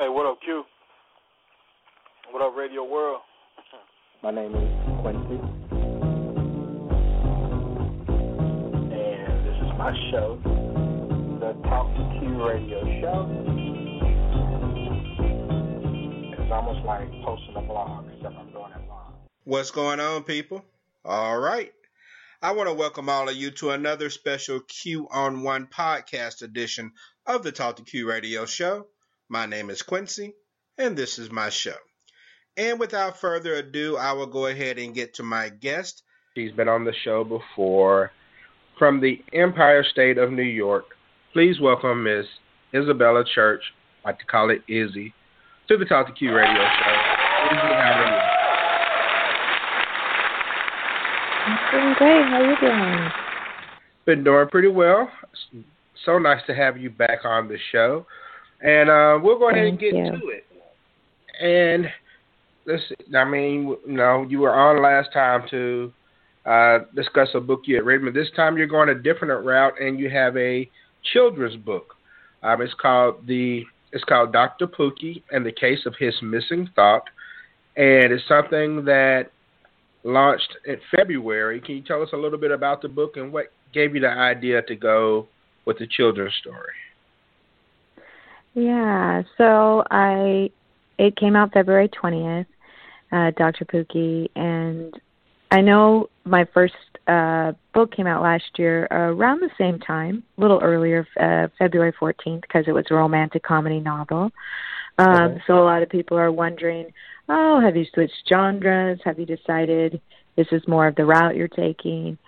Hey, what up, Q? What up, Radio World? My name is Quincy. And this is my show, the Talk to Q Radio Show. It's almost like posting a blog, except I'm doing it live. What's going on, people? All right. I want to welcome all of you to another special Q on One podcast edition of the Talk to Q Radio Show. My name is Quincy, and this is my show. And without further ado, I will go ahead and get to my guest. She's been on the show before. From the Empire State of New York, please welcome Miss Isabella Church, I like to call it Izzy, to the Talk to Q Radio Show. Izzy, how are you? I'm doing great. How are you doing? Been doing pretty well. So nice to have you back on the show. And uh, we'll go ahead Thank and get you. to it. And let's, I mean, you know, you were on last time to uh, discuss a book you had written, but this time you're going a different route, and you have a children's book. Um, it's called the it's called Dr. Pookie and the Case of His Missing Thought, and it's something that launched in February. Can you tell us a little bit about the book and what gave you the idea to go with the children's story? Yeah, so I it came out February twentieth, uh, Dr. Pookie, and I know my first uh, book came out last year around the same time, a little earlier, uh, February fourteenth, because it was a romantic comedy novel. Um, Okay. So a lot of people are wondering, oh, have you switched genres? Have you decided this is more of the route you're taking?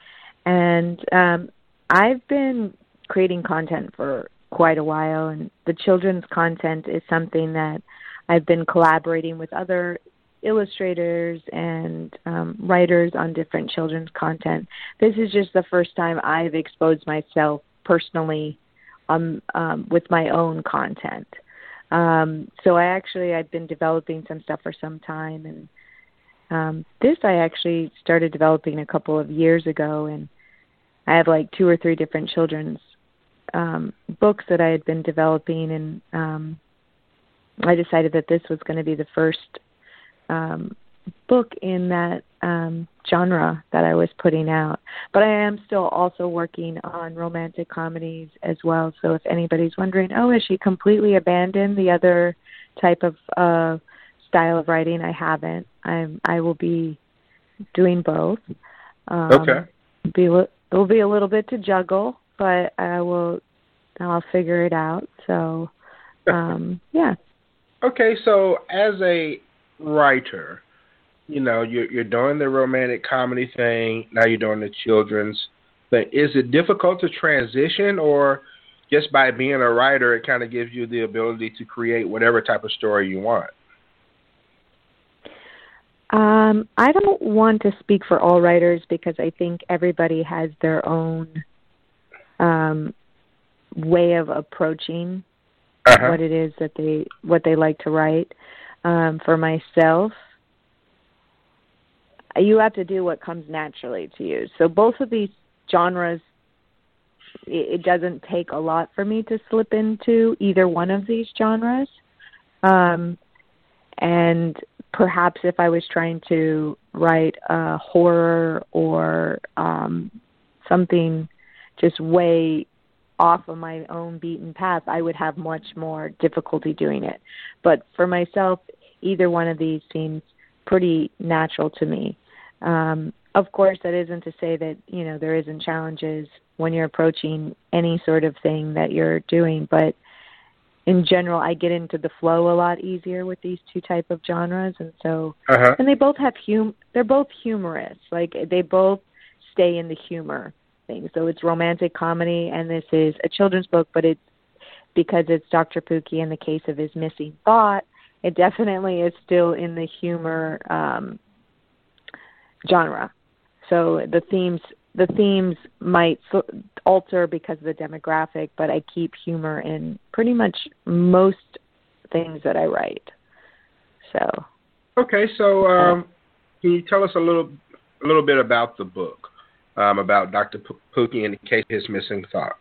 And um, I've been creating content for quite a while, and the children's content is something that I've been collaborating with other illustrators and um, writers on different children's content. This is just the first time I've exposed myself personally um, um, with my own content. Um, so I actually I've been developing some stuff for some time, and um, this I actually started developing a couple of years ago, and I have like two or three different children's um, books that I had been developing, and um, I decided that this was going to be the first um, book in that um, genre that I was putting out. But I am still also working on romantic comedies as well. So if anybody's wondering, oh, has she completely abandoned the other type of uh, style of writing? I haven't. I'm. I will be doing both. Um, Okay. Be it will be a little bit to juggle, but I will. I'll figure it out. So, um, yeah. Okay, so as a writer, you know, you're you're doing the romantic comedy thing. Now you're doing the children's thing. Is it difficult to transition, or just by being a writer, it kind of gives you the ability to create whatever type of story you want? Um, I don't want to speak for all writers because I think everybody has their own um, way of approaching Uh-huh. what it is that they what they like to write. Um, for myself, you have to do what comes naturally to you. So both of these genres, it, it doesn't take a lot for me to slip into either one of these genres. Um, and perhaps if I was trying to write a horror or um, something just way off of my own beaten path, I would have much more difficulty doing it. But for myself, either one of these seems pretty natural to me. Um, of course, that isn't to say that you know there isn't challenges when you're approaching any sort of thing that you're doing, but in general, I get into the flow a lot easier with these two type of genres, and so Uh-huh. and they both have hum. They're both humorous. Like they both stay in the humor thing. So it's romantic comedy, and this is a children's book, but it's because it's Dr. Pookie and the case of his missing thought. It definitely is still in the humor um, genre. So the themes the themes might alter because of the demographic, but I keep humor in pretty much most things that I write. So Okay, so um, can you tell us a little a little bit about the book, um, about Dr. Pookie and the case his missing thought?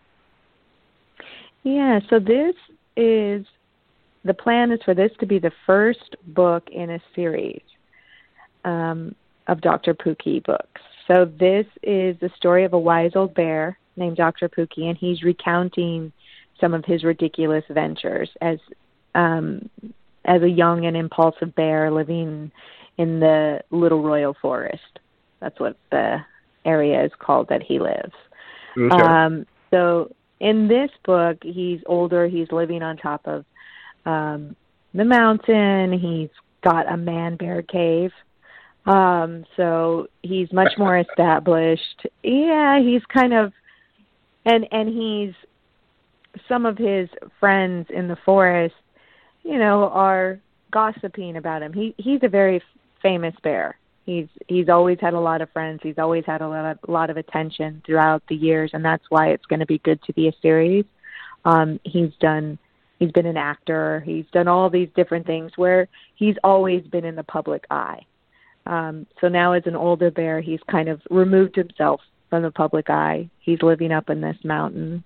Yeah, so this is the plan is for this to be the first book in a series um, of Dr. Pookie books. So this is the story of a wise old bear named Dr. Pookie, and he's recounting some of his ridiculous ventures as um, as a young and impulsive bear living in the Little Royal Forest. That's what the area is called that he lives. Okay. Um, so in this book, he's older. He's living on top of um, the mountain. He's got a man bear cave. Um, so he's much more established. Yeah, he's kind of, and and he's some of his friends in the forest, you know, are gossiping about him. He he's a very famous bear. He's he's always had a lot of friends. He's always had a lot of, a lot of attention throughout the years, and that's why it's going to be good to be a series. Um, he's done. He's been an actor. He's done all these different things where he's always been in the public eye. Um, so now, as an older bear, he's kind of removed himself from the public eye. He's living up in this mountain,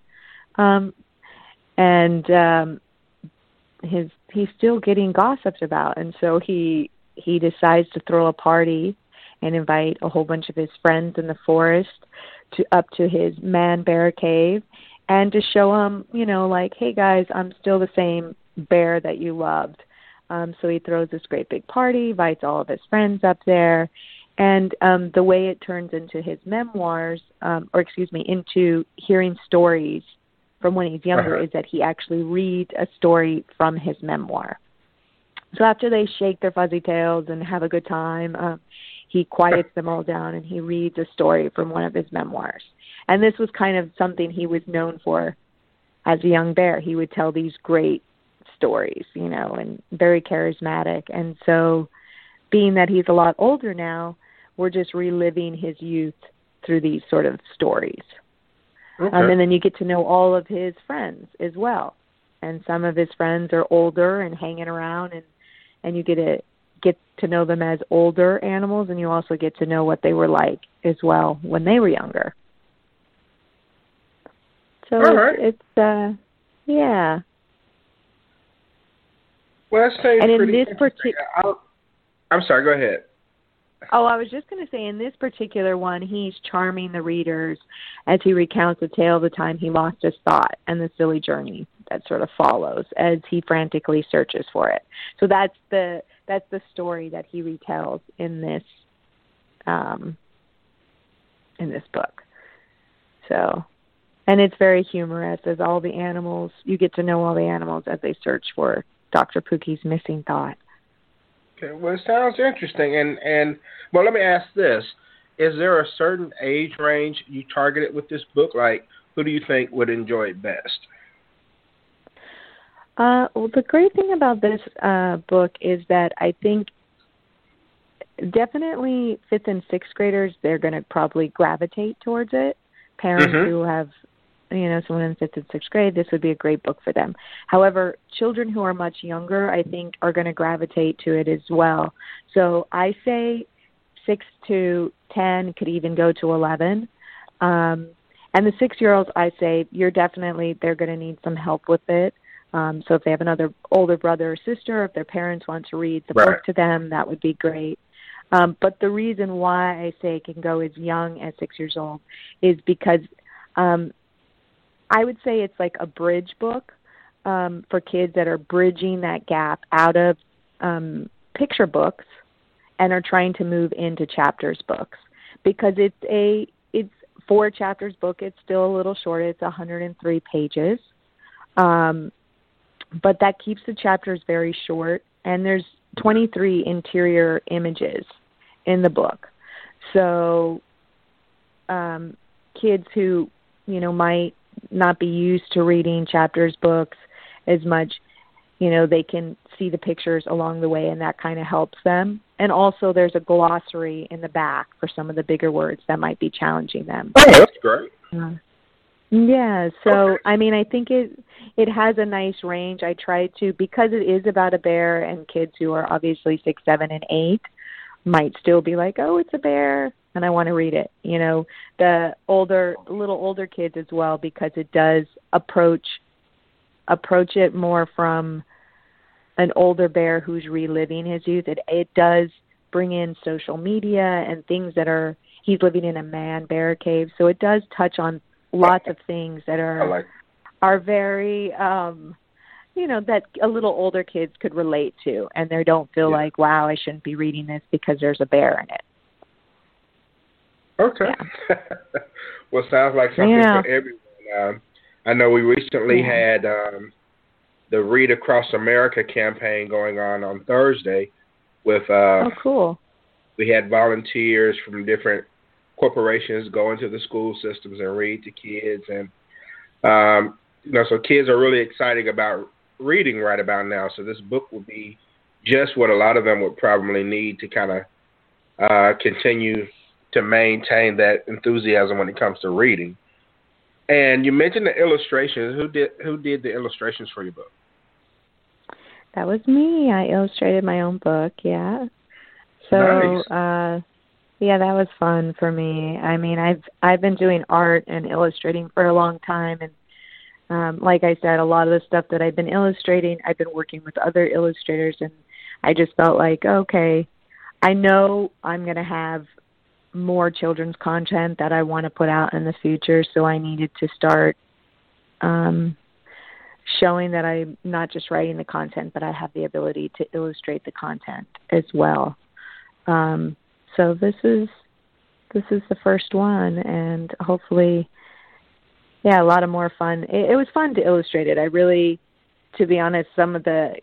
um, and um, his he's still getting gossiped about, and so he he decides to throw a party and invite a whole bunch of his friends in the forest to up to his man bear cave and to show them, you know, like, hey guys, I'm still the same bear that you loved. Um, so he throws this great big party, invites all of his friends up there, and um, the way it turns into his memoirs, um, or excuse me, into hearing stories from when he's younger, Uh-huh. is that he actually reads a story from his memoir. So after they shake their fuzzy tails and have a good time, um, he quiets them all down and he reads a story from one of his memoirs. And this was kind of something he was known for as a young bear. He would tell these great stories, you know, and very charismatic. And so, being that he's a lot older now, we're just reliving his youth through these sort of stories. Okay. Um, and then you get to know all of his friends as well. And some of his friends are older and hanging around, and and you get to get to know them as older animals, and you also get to know what they were like as well when they were younger. So right. it's, it's uh, yeah. well, that seems and in this interesting. I'm sorry. Go ahead. Oh, I was just going to say, in this particular one, he's charming the readers as he recounts the tale of the time he lost his thought and the silly journey that sort of follows as he frantically searches for it. So that's the that's the story that he retells in this um, in this book. So, and it's very humorous as all the animals you get to know all the animals as they search for Dr. Pookie's missing thought. Okay, well, it sounds interesting. And and well, let me ask this: Is there a certain age range you targeted with this book? Like, who do you think would enjoy it best? Uh, well, the great thing about this uh, book is that I think definitely fifth and sixth graders they're going to probably gravitate towards it. Parents Mhm. who have, you know, someone in fifth and sixth grade, this would be a great book for them. However, children who are much younger, I think, are going to gravitate to it as well. So I say six to ten could even go to eleven. Um, and the six year olds, I say you're definitely they're going to need some help with it. Um, so if they have another older brother or sister, if their parents want to read the Right. book to them, that would be great. Um, but the reason why I say it can go as young as six years old is because um, I would say it's like a bridge book um, for kids that are bridging that gap out of um, picture books and are trying to move into chapters books because it's a it's four chapters book. It's still a little short. It's 103 pages. Um, but that keeps the chapters very short and there's 23 interior images in the book so um, kids who you know might not be used to reading chapters books as much you know they can see the pictures along the way and that kind of helps them and also there's a glossary in the back for some of the bigger words that might be challenging them Oh, that's great. uh, yeah, so Okay. I mean, I think it it has a nice range. I try to because it is about a bear, and kids who are obviously six, seven, and eight might still be like, "Oh, it's a bear," and I want to read it. You know, the older, little older kids as well, because it does approach approach it more from an older bear who's reliving his youth. It it does bring in social media and things that are he's living in a man bear cave, so it does touch on lots of things that are like are very um you know that a little older kids could relate to and they don't feel Yeah. like wow I shouldn't be reading this because there's a bear in it. Okay. well, sounds like something Yeah. for everyone. Um, I know we recently Yeah. had um, the Read Across America campaign going on on Thursday. With uh, oh cool. we had volunteers from different corporations go into the school systems and read to kids, and um, you know, so kids are really excited about reading right about now. So this book will be just what a lot of them would probably need to kind of uh, continue to maintain that enthusiasm when it comes to reading. And you mentioned the illustrations. Who did who did the illustrations for your book? That was me. I illustrated my own book, yeah. So Nice. uh yeah, that was fun for me. I mean, I've I've been doing art and illustrating for a long time and um like I said, a lot of the stuff that I've been illustrating, I've been working with other illustrators and I just felt like, okay, I know I'm going to have more children's content that I want to put out in the future, so I needed to start um showing that I'm not just writing the content, but I have the ability to illustrate the content as well. Um, so this is this is the first one, and hopefully, yeah, a lot of more fun. It, it was fun to illustrate it. I really, to be honest, some of the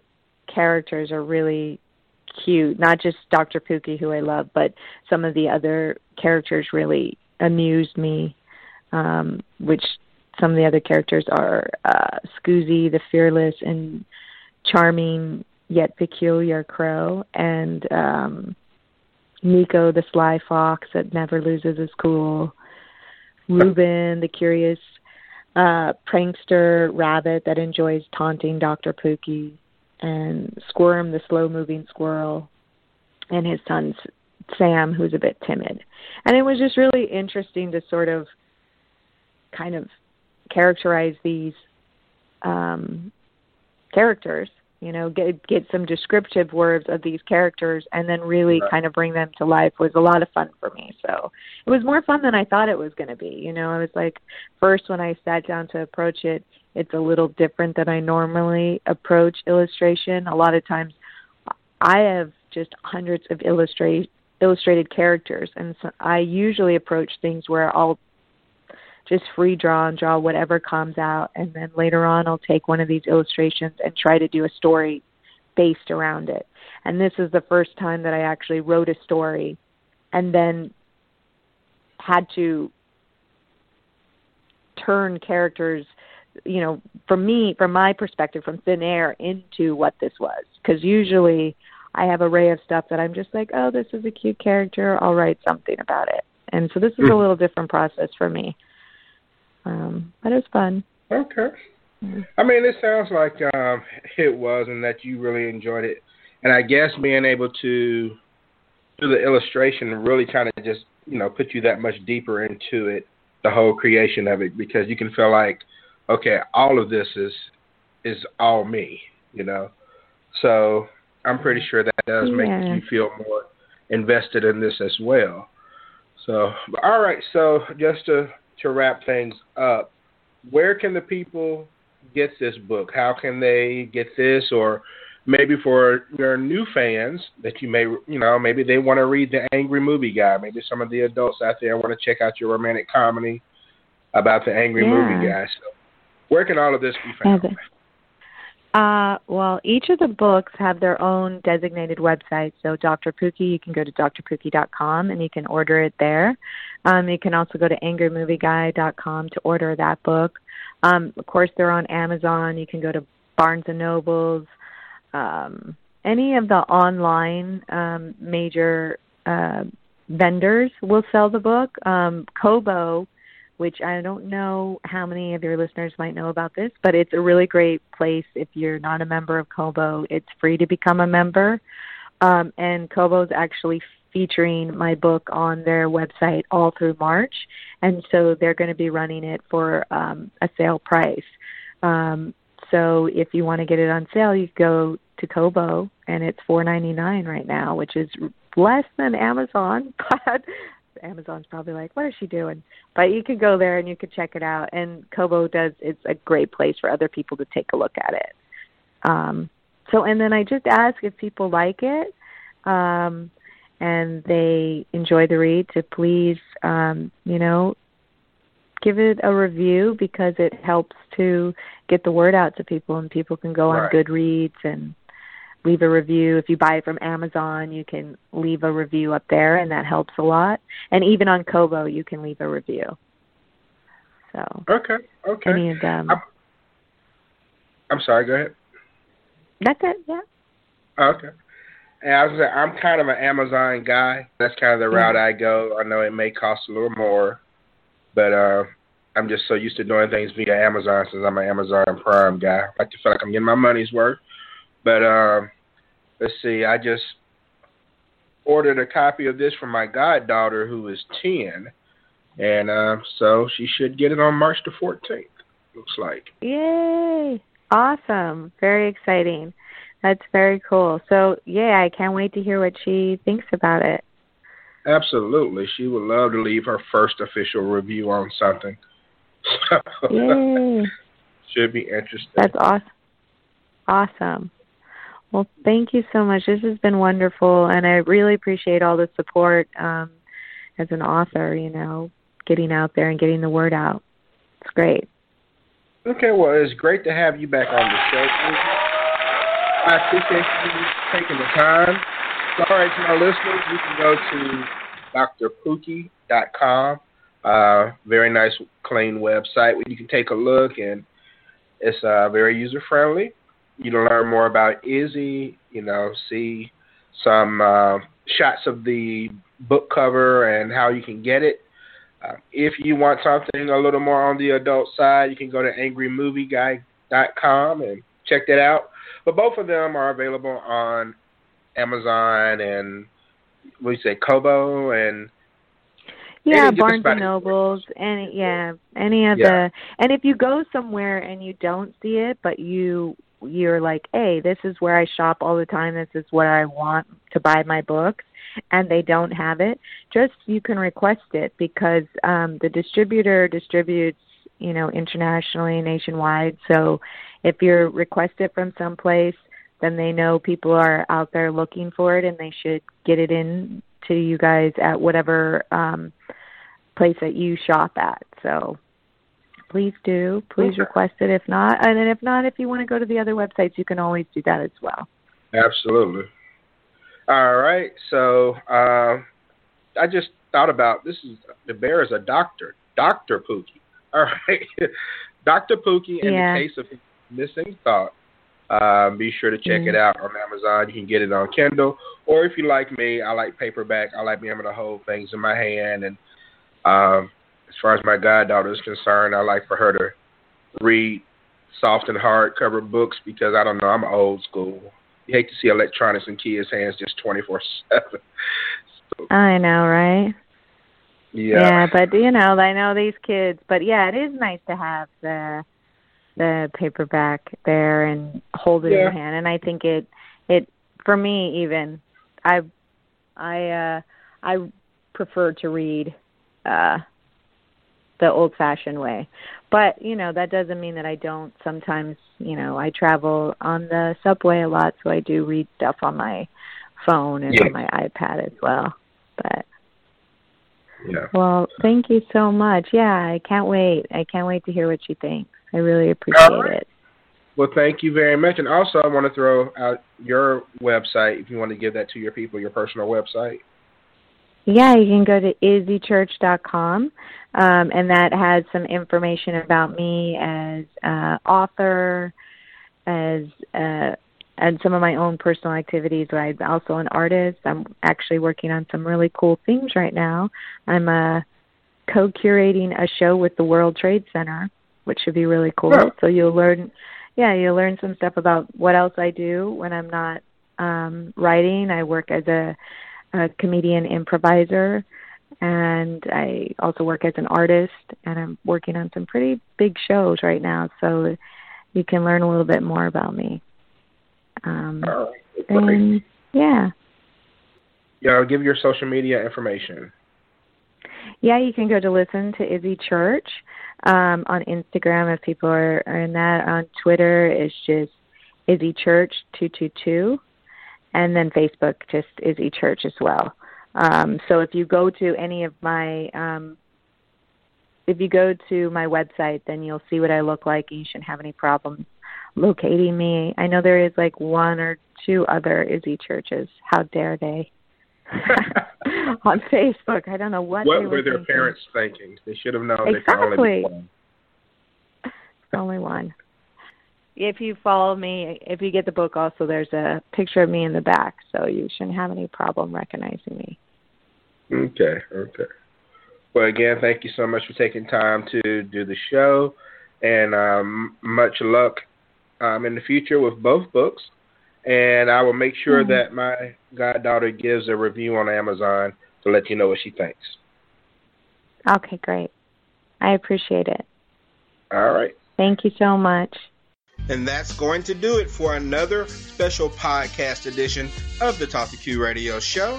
characters are really cute. Not just Dr. Pookie, who I love, but some of the other characters really amused me. Um, which some of the other characters are uh, Scoozy the fearless and charming yet peculiar crow, and um, Nico the sly fox that never loses his cool, Reuben the curious uh, prankster rabbit that enjoys taunting Dr. Pookie, and Squirm the slow moving squirrel, and his son Sam who's a bit timid. And it was just really interesting to sort of kind of characterize these um, characters, you know, get get some descriptive words of these characters, and then really Right. kind of bring them to life was a lot of fun for me. So it was more fun than I thought it was going to be. You know, I was like, first when I sat down to approach it, it's a little different than I normally approach illustration. A lot of times, I have just hundreds of illustrate illustrated characters, and so I usually approach things where I'll just free draw and draw whatever comes out. And then later on I'll take one of these illustrations and try to do a story based around it. And this is the first time that I actually wrote a story and then had to turn characters you know from me from my perspective from thin air into what this was. Because usually i have a array of stuff that i'm just like oh this is a cute character i'll write something about it and so this is a Mhm. little different process for me um but it was fun Okay. I mean, it sounds like um, it was, and that you really enjoyed it. And I guess being able to do the illustration really kind of just, you know, put you that much deeper into it, the whole creation of it, because you can feel like, okay, all of this is is all me, you know. So I'm pretty sure that does make you feel more invested in this as well. So, all right. So just to to wrap things up, where can the people get this book? How can they get this, or maybe for your new fans that you may, you know, maybe they want to read the Angry Movie Guy. Maybe some of the adults out there want to check out your romantic comedy about the Angry Yeah. Movie Guy. So, where can all of this be found? Okay. Uh, well, each of the books have their own designated website. So, Dr. Pookie, you can go to drpookie.com and you can order it there. Um, you can also go to angrymovieguy.com to order that book. Um, of course, they're on Amazon. You can go to Barnes and Nobles, um, any of the online um, major uh, vendors will sell the book. Um, Kobo which I don't know how many of your listeners might know about this, but it's a really great place if you're not a member of Kobo. It's free to become a member. Um, and Kobo's actually featuring my book on their website all through March. And so they're going to be running it for um, a sale price. Um, so if you want to get it on sale, you go to Kobo, and it's four ninety nine right now, which is less than Amazon. But Amazon's probably like, what is she doing? But you can go there and you can check it out. And Kobo does. It's a great place for other people to take a look at it. Um, so, and then I just ask if people like it. Um, and they enjoy the read to please um, you know give it a review because it helps to get the word out to people and people can go right. on Goodreads and leave a review. If you buy it from Amazon, you can leave a review up there and that helps a lot. And even on Kobo you can leave a review. So Okay. Okay. any of them. I'm, I'm sorry, go ahead. That's it, yeah. Okay. And I was say, I'm kind of an Amazon guy. That's kind of the route I go. I know it may cost a little more, but uh, I'm just so used to doing things via Amazon since I'm an Amazon Prime guy. I like to feel like I'm getting my money's worth. But uh, let's see, I just ordered a copy of this for my goddaughter who is 10, and uh, so she should get it on March the 14th. Looks like. Yay! Awesome. Very exciting. That's very cool. So, yeah, I can't wait to hear what she thinks about it. Absolutely, she would love to leave her first official review on something. Yay! Should be interesting. That's awesome. Awesome. Well, thank you so much. This has been wonderful, and I really appreciate all the support um, as an author. You know, getting out there and getting the word out. It's great. Okay, well, it's great to have you back on the show. I appreciate you taking the time. All right, to my listeners, you can go to drpookie.com. Uh, very nice, clean website where you can take a look, and it's uh, very user friendly. You can learn more about Izzy. You know, see some uh, shots of the book cover and how you can get it. Uh, if you want something a little more on the adult side, you can go to angrymovieguy.com and check that out. But both of them are available on Amazon and what do you say, Kobo and Yeah, Barnes and Nobles, any yeah, any of Yeah. the and if you go somewhere and you don't see it, but you you're like, hey, this is where I shop all the time. This is where I want to buy my books, and they don't have it. Just you can request it because um, the distributor distributes, you know, internationally, nationwide. So if you request it from someplace, then they know people are out there looking for it, and they should get it in to you guys at whatever um, place that you shop at. So please do. Please request it. If not, and then if not, if you want to go to the other websites, you can always do that as well. Absolutely. All right. So uh, I just thought about this is the bear is a doctor, Doctor Pookie. All right, Doctor Pookie. In Yeah. the case of missing thought, uh, be sure to check Mhm. it out on Amazon. You can get it on Kindle, or if you like me, I like paperback. I like being able to hold things in my hand. And um, as far as my goddaughter is concerned, I like for her to read soft and hardcover books because I don't know, I'm old school. You hate to see electronics in kids' hands just twenty four seven. I know, right? Yeah. but you know, I know these kids. But yeah, it is nice to have the the paperback there and hold it in your hand. And I think it it for me even I I uh I prefer to read uh the old fashioned way. But, you know, that doesn't mean that I don't sometimes, you know, I travel on the subway a lot so I do read stuff on my phone and Yeah. on my iPad as well. But Yeah. well, thank you so much. Yeah, I can't wait. I can't wait to hear what you think. I really appreciate right. it. Well, thank you very much. And also, I want to throw out your website if you want to give that to your people, your personal website. Yeah, you can go to izzychurch.com, um, and that has some information about me as uh, author, as uh, and some of my own personal activities. I'm also an artist. I'm actually working on some really cool things right now. I'm uh, co-curating a show with the World Trade Center, which should be really cool. Oh. So you'll learn, yeah, you'll learn some stuff about what else I do when I'm not um, writing. I work as a a comedian improviser and I also work as an artist and I'm working on some pretty big shows right now. So you can learn a little bit more about me. Um, All right. and yeah, Yeah, I'll give your social media information. yeah, you can go to listen to Izzy Church um, on Instagram if people are, are in that. On Twitter, it's just Izzy Church two two two, and then Facebook just Izzy Church as well. Um, so if you go to any of my um, if you go to my website, then you'll see what I look like, and you shouldn't have any problems locating me. I know there is like one or two other Izzy churches. How dare they? on Facebook. I don't know what. What they were their thinking. parents thinking? They should have known there could only be Exactly. one. It's only one. If you follow me, if you get the book, also there's a picture of me in the back, so you shouldn't have any problem recognizing me. Okay, okay. Well, again, thank you so much for taking time to do the show, and um, much luck um, in the future with both books. And I will make sure Mhm. that my goddaughter gives a review on Amazon to let you know what she thinks. Okay, great. I appreciate it. All right. Thank you so much. And that's going to do it for another special podcast edition of the Talk to Q Radio Show.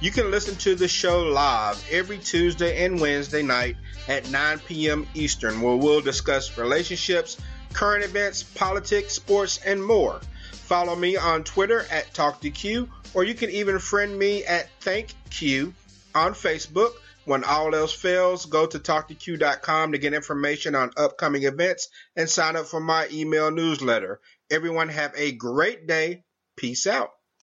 You can listen to the show live every Tuesday and Wednesday night at 9 p.m. Eastern, where we'll discuss relationships, current events, politics, sports, and more. Follow me on Twitter at TalkToQ, or you can even friend me at ThankQ on Facebook. When all else fails, go to talktoq.com to get information on upcoming events and sign up for my email newsletter. Everyone have a great day. Peace out.